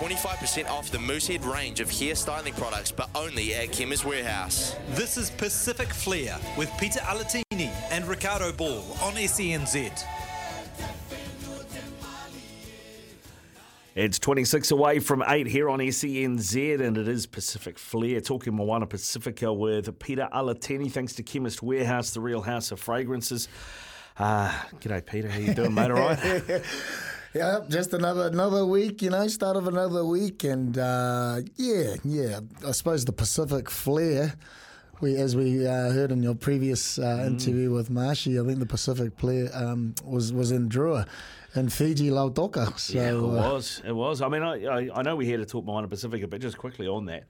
25% off the Moosehead range of hair styling products, but only at Chemist Warehouse. This is Pacific Flair with Pita Alatini and Ricardo Ball on SENZ. It's 26 away from 8 here on SENZ, and it is Pacific Flair. Talking Moana Pasifika with Pita Alatini, thanks to Chemist Warehouse, the real house of fragrances. Uh, g'day, Peter. How you doing, mate? All right? Yeah, just another another week, you know, start of another week, and uh, yeah, yeah. I suppose the Pacific flair. We, as we uh, heard in your previous uh, Mm. interview with Marshy, I think the Pacific flair um, was was in Drua, in Fiji, Lautoka. So yeah, it uh, was. It was. I mean, I, I, I know we're here to talk Moana Pasifika, but just quickly on that.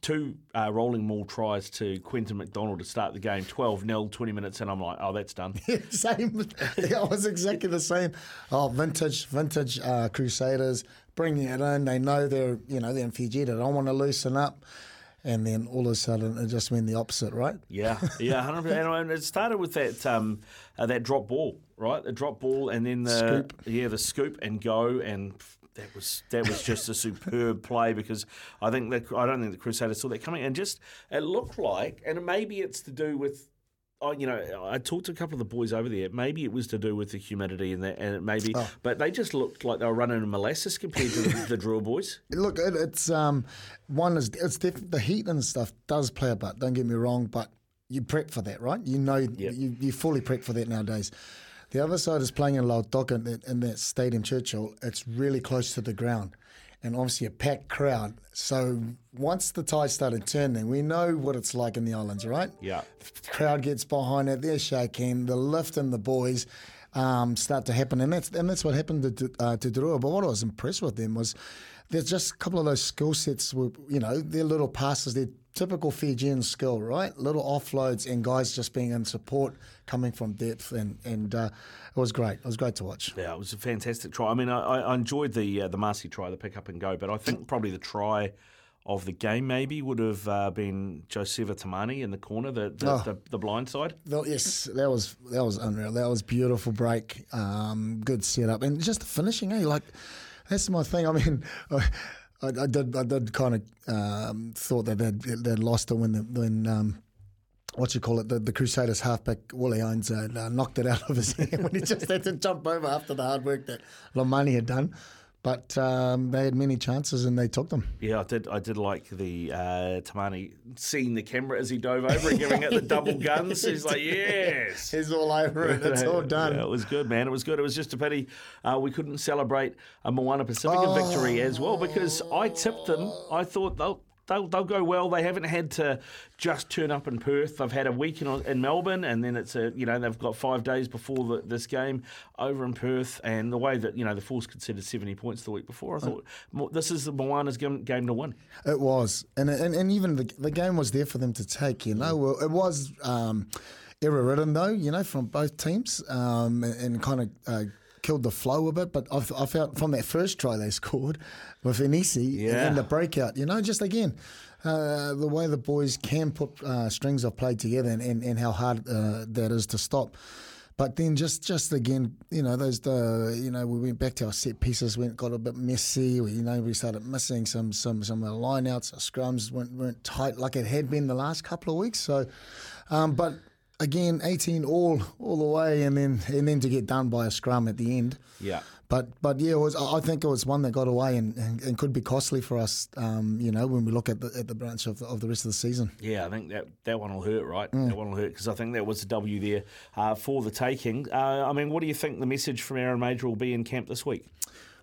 Two uh, rolling maul tries to Quentin McDonald to start the game, 12 0, 20 minutes, and I'm like, oh, that's done. same. Yeah, I was exactly the same. Oh, vintage, vintage uh, Crusaders bringing it in. They know they're, you know, they're in Fiji. They don't want to loosen up, and then all of a sudden it just went the opposite, right? Yeah, yeah, hundred percent. And it started with that um, uh, that drop ball, right? The drop ball, and then the Scoop. yeah, the scoop and go, and that was that was just a superb play because I think that I don't think the Crusaders saw that coming, and just it looked like, and maybe it's to do with. Oh, you know, I talked to a couple of the boys over there. Maybe it was to do with the humidity and that, and it maybe, Oh. but they just looked like they were running in molasses compared to the, the Drua boys. Look, it, it's um, one is it's def- the heat and stuff does play a part. Don't get me wrong, but you prep for that, right? You know, you you fully prep for that nowadays. The other side is playing in Lautoka in that, in that stadium, Churchill. It's really close to the ground, and obviously a packed crowd. So once the tide started turning, we know what it's like in the islands, right? Yeah. The crowd gets behind it. They're shaking. The lift and the boys um, start to happen, and that's and that's what happened to uh, to Drua. But what I was impressed with them was there's just a couple of those skill sets. Were, you know, their little passes, their typical Fijian skill, right? Little offloads and guys just being in support, coming from depth, and and uh, it was great. It was great to watch. Yeah, it was a fantastic try. I mean, I, I enjoyed the uh, the Marcy try, the pick up and go, but I think probably the try of the game maybe would have uh, been Joseva Tamani in the corner, the the, Oh. the, the blind side. Tho- Yes, that was that was unreal. That was beautiful break, um, good setup, and just the finishing. Eh, like that's my thing. I mean, I, I did I did kind of um, thought that they'd, they'd lost it when the, when um, what you call it the, the Crusaders halfback Hines uh, uh, knocked it out of his hand when he just had to jump over after the hard work that Lomani had done. But um, they had many chances and they took them. Yeah, I did. I did like the uh, Tamani seeing the camera as he dove over and giving it the double guns. He's like, yes. He's all over it. It's all done. Yeah, it was good, man. It was good. It was just a pity uh, we couldn't celebrate a Moana Pasifika victory as well because I tipped them. I thought they'll. They'll, they'll go well. They haven't had to just turn up in Perth. They've had a week in, in Melbourne, and then it's a you know they've got five days before the, this game over in Perth. And the way that you know the Force considered seventy points the week before, I thought "Mo- this is the Moana's game, game to win. It was, and and, and even the, the game was there for them to take. You know, it was um, error ridden though. You know, from both teams, um, and, and kind of. Uh, Killed the flow a bit, but I, I felt from that first try they scored with Inisi and then the breakout, you know, just again, uh, the way the boys can put uh, strings of play together and, and, and how hard uh, that is to stop. But then just just again, you know, those the you know we went back to our set pieces, went got a bit messy. We, you know, we started missing some some some of the lineouts. Our scrums weren't weren't tight like it had been the last couple of weeks. So, um, but again, eighteen all all the way, and then and then to get done by a scrum at the end. Yeah. But but yeah, it was, I I think it was one that got away and, and, and could be costly for us. Um, you know, when we look at the at the branch of the, of the rest of the season. Yeah, I think that, that one will hurt, right? That one will hurt because I think that was a W there uh, for the taking. Uh, I mean, what do you think the message from Aaron Mauger will be in camp this week?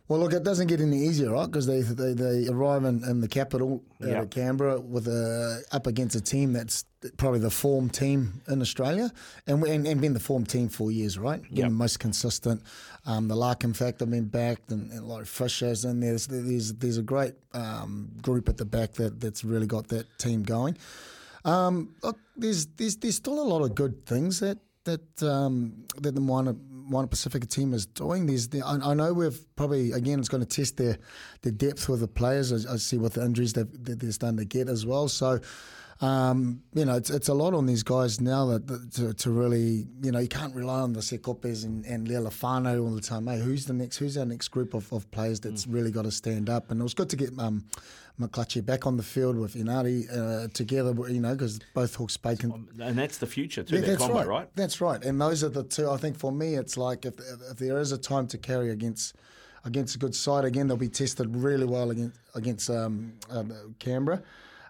Well, look, it doesn't get any easier, right? Because they, they they arrive in, in the capital, uh, Yeah. Canberra, with a up against a team that's probably the form team in Australia, and and, and been the form team for years, right? Been the most consistent. Um, the Larkham factor I've been backed, and, and Laurie Fisher's in there. There's there's, there's a great um, group at the back that, that's really got that team going. Um, look, there's there's there's still a lot of good things that that um, that the Moana, Moana Pasifika team is doing. There's the, I, I know we've probably again it's going to test their their depth with the players. I, I see what the injuries they've, they're starting to get as well. So. Um, you know, it's, it's a lot on these guys now that, that to, to really, you know, you can't rely on the Sekopes and, and Lealiifano all the time. Hey, who's the next? Who's our next group of, of players that's really got to stand up? And it was good to get um, McClutchie back on the field with Enari uh, together, you know, because both Hawke's Bay can And that's the future too, yeah, that that's combo, right. right? That's right. And those are the two. I think for me, it's like if, if, if there is a time to carry against against a good side, again they'll be tested really well against against um, uh, Canberra.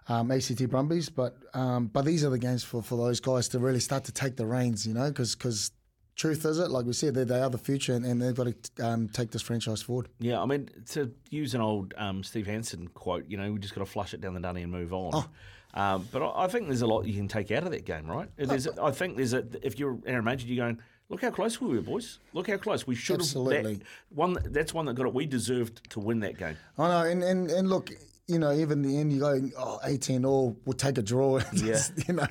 Um, ACT Brumbies, but um, but these are the games for, for those guys to really start to take the reins, you know, because truth is it, like we said, they, they are the future and, and they've got to um, take this franchise forward. Yeah, I mean, to use an old um, Steve Hansen quote, you know, we just got to flush it down the dunny and move on. Oh. Um, but I I think there's a lot you can take out of that game, right? There's, I think there's a if you're Aaron Mauger, you're going. Look how close we were, boys. Look how close we should have. Absolutely. That, one that's one that got it. We deserved to win that game. I know, and, and, and look, you know, even the end, you go, oh, 18 all, we'll take a draw. Just, you know,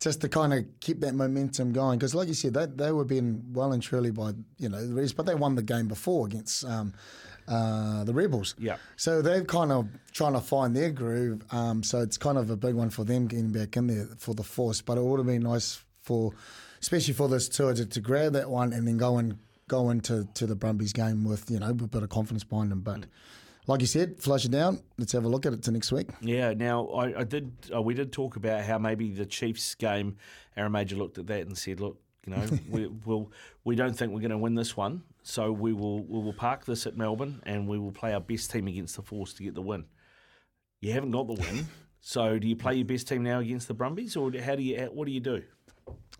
just to kind of keep that momentum going. Because, like you said, they, they were being well and truly by, you know, the Reds, but they won the game before against um, uh, the Rebels. Yeah. So they're kind of trying to find their groove. Um, so it's kind of a big one for them getting back in there for the Force. But it would have been nice for, especially for this tour, to, to grab that one and then go and go into to the Brumbies game with you know a bit of confidence behind them. But like you said, flush it down. Let's have a look at it to next week. Yeah. Now I, I did. Uh, we did talk about how maybe the Chiefs game. Aaron Mauger looked at that and said, "Look, you know, we will. We don't think we're going to win this one, so we will. We will park this at Melbourne and we will play our best team against the Force to get the win. You haven't got the win, so do you play your best team now against the Brumbies, or how do you? What do you do?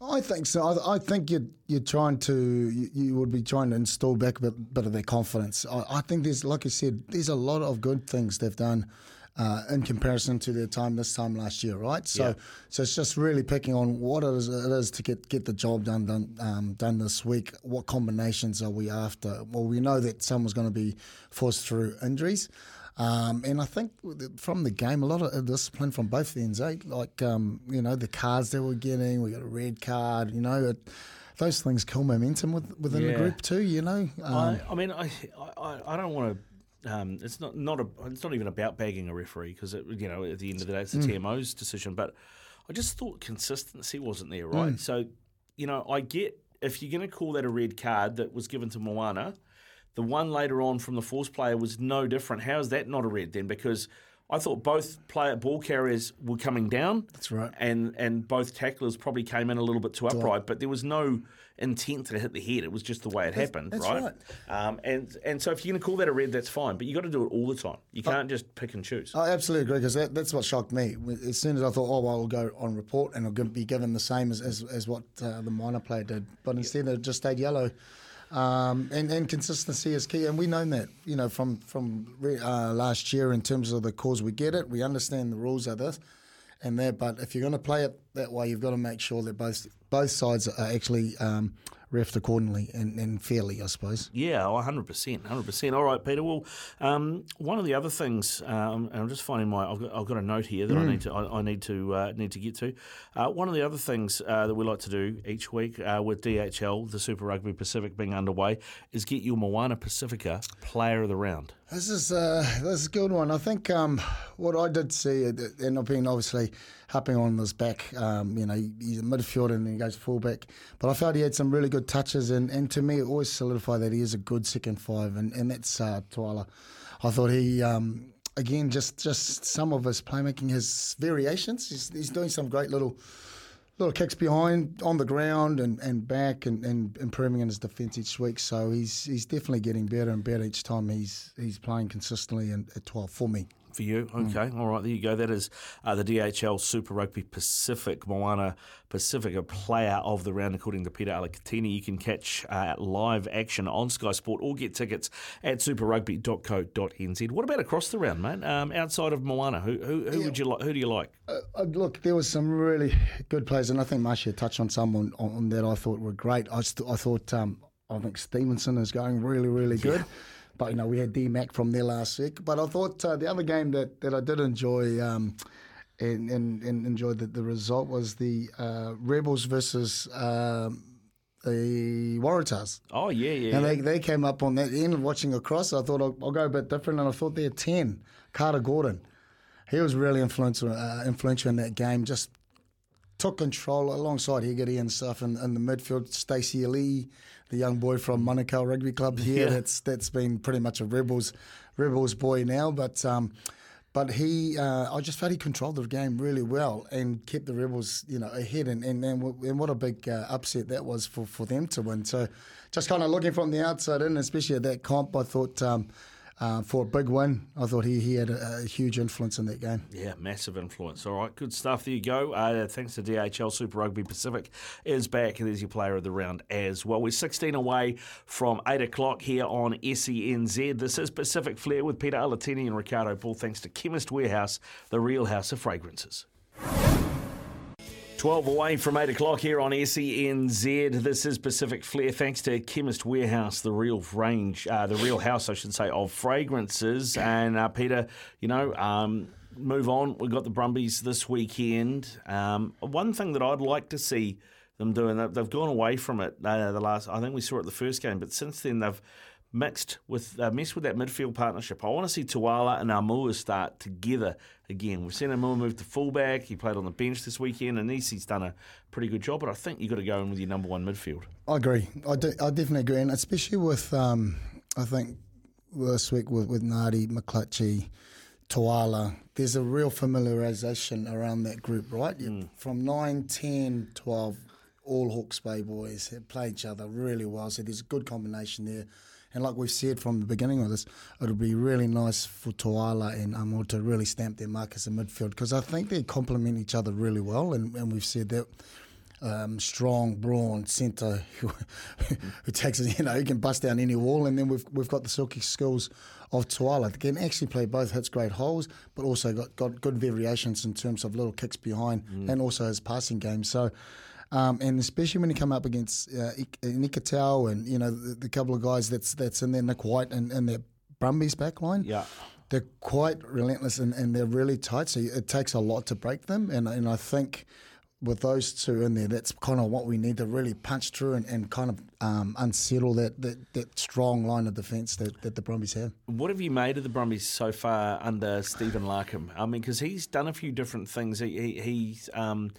I think so. I, I think you're you're trying to you, you would be trying to install back a bit, bit of their confidence. I, I think there's like I said, there's a lot of good things they've done. Uh, in comparison to their time this time last year, right? So, Yeah. so it's just really picking on what it is, it is to get, get the job done done um, done this week. What combinations are we after? Well, we know that someone's going to be forced through injuries, um, and I think from the game, a lot of discipline from both ends. Eh? Like um, you know, the cards they were getting, we got a red card. You know, it, those things kill momentum with, within the group too. You know, um, I, I mean, I, I, I don't want to. Um, it's not not a, It's not even about bagging a referee because you know at the end of the day it's the TMO's decision. But I just thought consistency wasn't there, right? So you know, I get if you're going to call that a red card that was given to Moana, the one later on from the force player was no different. How is that not a red then? Because I thought both player ball carriers were coming down. That's right. And and both tacklers probably came in a little bit too upright, but there was no intent to hit the head. It was just the way it happened, that's right? right. Um, and and so if you're going to call that a red, that's fine, but you got to do it all the time. You can't just pick and choose. I absolutely agree because that, that's what shocked me. As soon as I thought, oh, well, I'll go on report and I'll be given the same as, as, as what uh, the Moana player did. But instead, it just stayed yellow. Um, and, and consistency is key. And we know that, you know, from, from uh, last year in terms of the cause. We get it. We understand the rules are this and that. But if you're going to play it that way, you've got to make sure that both both sides are actually um, refed accordingly and, and fairly, I suppose. Yeah, oh, 100%. 100%. All right, Pita. Well, um, one of the other things, um, and I'm just finding my, I've got, I've got a note here that I need to, I, I need to, uh, need to get to. Uh, one of the other things uh, that we like to do each week uh, with DHL, the Super Rugby Pacific being underway, is get your Moana Pasifika Player of the Round. This is uh, this is a good one. I think um, what I did see, uh, and I've been obviously harping on this back. Um, you know, he's a midfielder and he goes fullback. But I felt he had some really good touches, and, and to me, it always solidified that he is a good second five, and, and that's uh, Tuala. I thought he. Um, Again, just just some of his playmaking, his variations. He's, he's doing some great little little kicks behind on the ground and, and back and, and improving in his defence each week. So he's he's definitely getting better and better each time he's he's playing consistently and at 12 for me. For you, okay, all right, there you go. That is uh, the DHL Super Rugby Pacific Moana Pasifika player of the round, according to Pita Alatini. You can catch uh, live action on Sky Sport or get tickets at superrugby.co.nz. What about across the round, mate? Um, outside of Moana, who who, who would you like? Who do you like? Uh, look, there was some really good players, and I think Marcia touched on some on, on that I thought were great. I, st- I thought um, I think Stevenson is going really, really good. But you know, we had D Mac from there last week. But I thought uh, the other game that, that I did enjoy um, and, and, and enjoyed the, the result was the uh, Rebels versus um, the Waratahs. Oh yeah, yeah. And they, they came up on that end watching across. I thought I'll, I'll go a bit different, and I thought they're 10. Carter Gordon. he was really influential, uh, influential in that game. Just took control alongside Hegarty and stuff in, in the midfield. Stacey Ili, the young boy from Monaco Rugby Club here, Yeah. that's that's been pretty much a rebels rebels boy now. But um, but he, uh, I just felt he controlled the game really well and kept the rebels, you know, ahead. And and, and, and what a big uh, upset that was for, for them to win. So just kind of looking from the outside in, especially at that comp, I thought. Um, uh, for a big win, I thought he, he had a, a huge influence in that game. Yeah, massive influence. All right, good stuff. There you go. Uh, thanks to DHL Super Rugby Pacific is back, and there's your player of the round as well. We're 16 away from 8 o'clock here on SENZ. This is Pacific Flair with Pita Alatini and Ricardo Paul, thanks to Chemist Warehouse, the real house of fragrances. 12 away from 8 o'clock here on SENZ. This is Pacific Flair. Thanks to Chemist Warehouse, the real range, uh, the real house, I should say, of fragrances. And uh, Pita, you know, um, move on. We've got the Brumbies this weekend. Um, one thing that I'd like to see them doing, they- they've gone away from it uh, the last, I think we saw it the first game, but since then they've mixed with uh, messed with that midfield partnership. I want to see Tuala and Amua start together again. We've seen Amua move to fullback. He played on the bench this weekend, and Nisi's done a pretty good job. But I think you've got to go in with your number one midfield. I agree. I, do, I definitely agree, and especially with um, I think this week with with Nadi, McClutchie, Tuala, there's a real familiarisation around that group, right? You- From 9, 10, 12, all Hawke's Bay boys play each other really well, so there's a good combination there. And like we've said from the beginning of this, it'll be really nice for Tuala and Amor to really stamp their mark as a midfield because I think they complement each other really well, and, and we've said that um, strong, brawn centre who, who takes it, you know, he can bust down any wall. And then we've we've got the silky skills of Tuala that can actually play both hits great holes, but also got, got good variations in terms of little kicks behind and also his passing game. So. Um, and especially when you come up against uh, Ik- and you know the, the couple of guys that's that's in there, Nic White and, and their Brumbies back line, Yeah. they're quite relentless and, and they're really tight. So it takes a lot to break them. And and I think with those two in there, that's kind of what we need to really punch through and, and kind of um, unsettle that, that, that strong line of defence that, that the Brumbies have. What have you made of the Brumbies so far under Stephen Larkham? I mean, because he's done a few different things. He, he, he's um,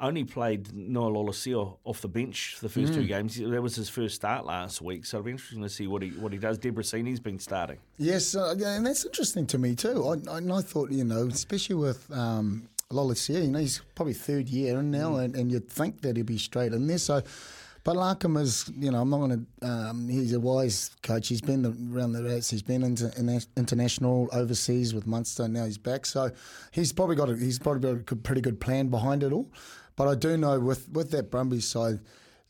only played Noah Lolesio off the bench for the first two games. That was his first start last week, so it'll be interesting to see what he what he does. Debreczeni's been starting. Yes, uh, and that's interesting to me too. I, I, and I thought, you know, especially with um, you know, he's probably third year in now, and, and you'd think that he'd be straight in there. So, but Larkham is, you know, I'm not going to. Um, he's a wise coach. He's been around the rats. He's been into in, international, overseas with Munster. And now he's back. So he's probably got a, he's probably got a pretty good plan behind it all. But I do know with with that Brumbies side,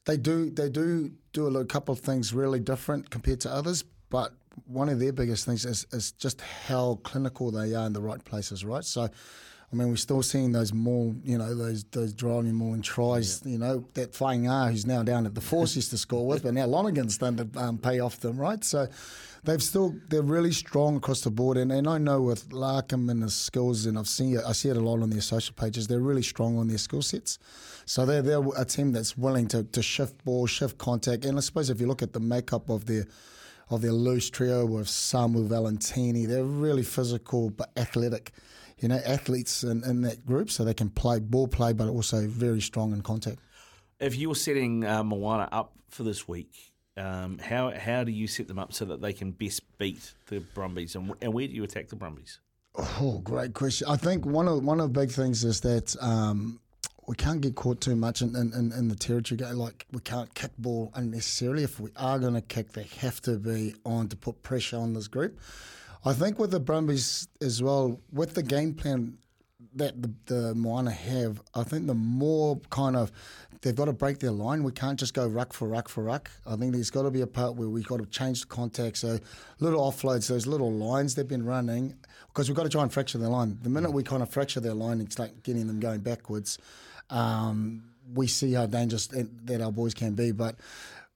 they do they do do a little couple of things really different compared to others. But one of their biggest things is, is just how clinical they are in the right places, right? So, I mean, we're still seeing those more, you know, those those driving more and tries. You know, that Fainga'a who's now down at the Forces to score with, but now Lonergan's done to um, pay off them, right? So. They've still they're really strong across the board, and, and I know with Larkham and his skills, and I've seen it, I see it a lot on their social pages. They're really strong on their skill sets, so they're they're a team that's willing to, to shift ball, shift contact, and I suppose if you look at the makeup of their of their loose trio with Samu Valetini, they're really physical but athletic, you know, athletes in, in that group, so they can play ball play, but also very strong in contact. If you're setting uh, Moana up for this week, um, how how do you set them up so that they can best beat the Brumbies, and, and where do you attack the Brumbies? Oh, great question. I think one of one of the big things is that um, we can't get caught too much in, in, in, in the territory game. Like we can't kick ball unnecessarily. If we are going to kick, they have to be on to put pressure on this group. I think with the Brumbies as well, with the game plan that the, the Moana have, I think the more kind of they've got to break their line. We can't just go ruck for ruck for ruck. I think there's got to be a part where we've got to change the contact. So little offloads, those little lines they've been running, because we've got to try and fracture their line. The minute we kind of fracture their line and start getting them going backwards, um, we see how dangerous that our boys can be. But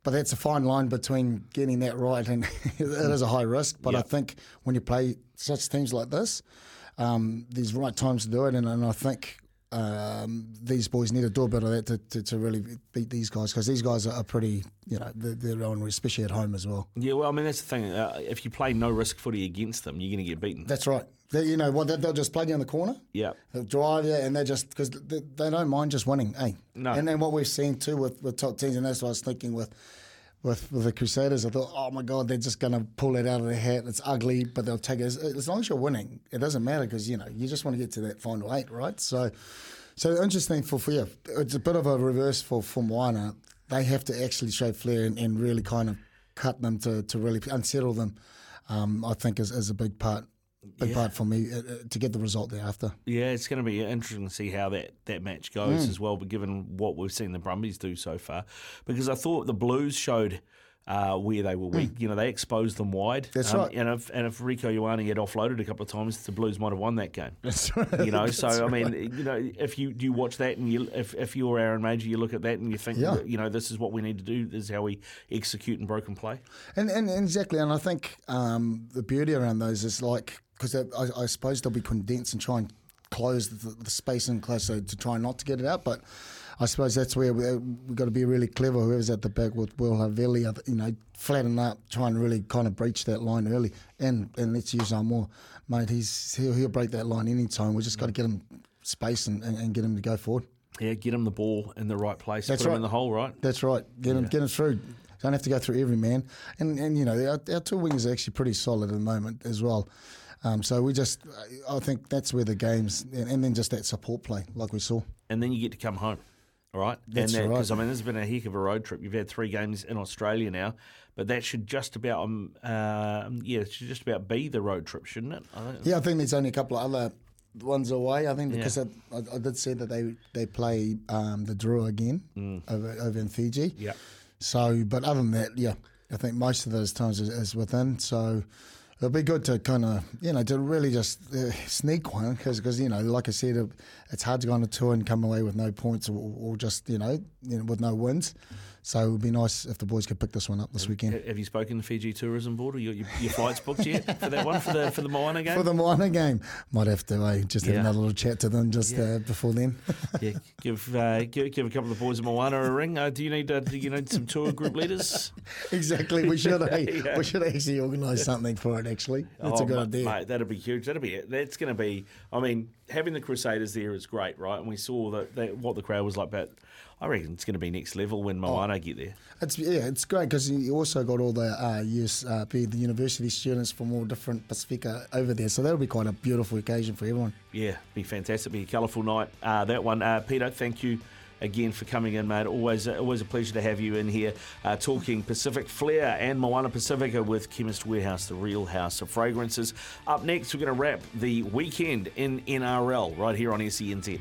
but that's a fine line between getting that right and it is a high risk. But I think when you play such teams like this, um, there's right times to do it, and, and I think um, these boys need to do a bit of that to, to, to really beat these guys because these guys are, pretty, you know, they're, they're on, especially at home as well. Yeah, well, I mean, that's the thing. Uh, if you play no risk footy against them, you're going to get beaten. That's right. They, you know what? They, they'll just plug you in the corner. Yeah. They'll drive you, and they just because they, they don't mind just winning. Hey, No. And then what we've seen too with, with top teams, and that's what I was thinking with. With, with the Crusaders, I thought, oh my God, they're just going to pull it out of their hat. It's ugly, but they'll take it. As, as long as you're winning, it doesn't matter because, you know, you just want to get to that final eight, right? So, so interesting for, for you. It's a bit of a reverse for, for Moana. They have to actually show flair and, and really kind of cut them to, to really unsettle them, um, I think is, is a big part big Yeah. part for me uh, uh, to get the result thereafter. Yeah, it's going to be interesting to see how that, that match Mm. goes as well, but given what we've seen the Brumbies do so far. Because I thought the Blues showed uh, where they were weak. You know, they exposed them wide. Mm. That's Um, right. And if, and if Rieko Ioane had offloaded a couple of times, the Blues might have won that game. That's right. You know, so I mean, you know, if you do you watch that and you, if if you're Aaron Mauger, you look at that and you think, Yeah. you know, this is what we need to do. This is how we execute in broken play. And, and, and exactly, and I think um, the beauty around those is like because I, I suppose they'll be condensed and try and close the, the space in closer to try not to get it out. But I suppose that's where we, we've got to be really clever. Whoever's at the back with Will Havili, uh, you know, flatten up, try and really kind of breach that line early. And and let's use our more, mate. He's he'll, he'll break that line anytime. We just got to get him space and, and, and get him to go forward. Yeah, get him the ball in the right place, That's put him right. in the hole, right? That's right. Get him, get him through. Don't have to go through every man. And and you know our, our two wingers are actually pretty solid at the moment as well. Um, so we just, I think that's where the games, and, and then just that support play, like we saw. and then you get to come home. All right, That's and right. Because I mean, this has been a heck of a road trip. You've had three games in Australia now, but that should just about, um, uh, yeah, it should just about be the road trip, shouldn't it? I. Yeah, I think there's only a couple of other ones away. I think because I, I, I did see that they they play um, the Drua again over, over in Fiji. Yeah. So, but other than that, yeah, I think most of those times is, is within. So it'll be good to kind of, you know, to really just uh, sneak one because, you know, like I said, it's hard to go on a tour and come away with no points or, or just, you know, you know, with no wins. So it would be nice if the boys could pick this one up this weekend. Have you spoken to Fiji Tourism Board or your, your, your flights booked yet for that one for the for the Moana game? For the Moana game, might have to uh, just have another little chat to them just uh, before then. yeah, give, uh, give give a couple of the boys in Moana a ring. Uh, do you need uh, do you need some tour group leaders? exactly. We should Yeah. we should actually organise something for it. Actually, that's a Oh, good ma- idea. Mate, that'd be huge. That'd be that's going to be. I mean, having the Crusaders there is great, right? And we saw that, that what the crowd was like. But I reckon it's going to be next level when Moana get there. It's yeah, it's great because you also got all the uh, US, uh, be the university students from all different Pacifica over there, so that'll be quite a beautiful occasion for everyone. Yeah, be fantastic. Be a colourful night. Uh, that one, uh, Pita. Thank you again for coming in, mate. Always, uh, always a pleasure to have you in here uh, talking Pacific Flair and Moana Pasifika with Chemist Warehouse, the real house of fragrances. Up next, we're going to wrap the weekend in NRL right here on SENZ.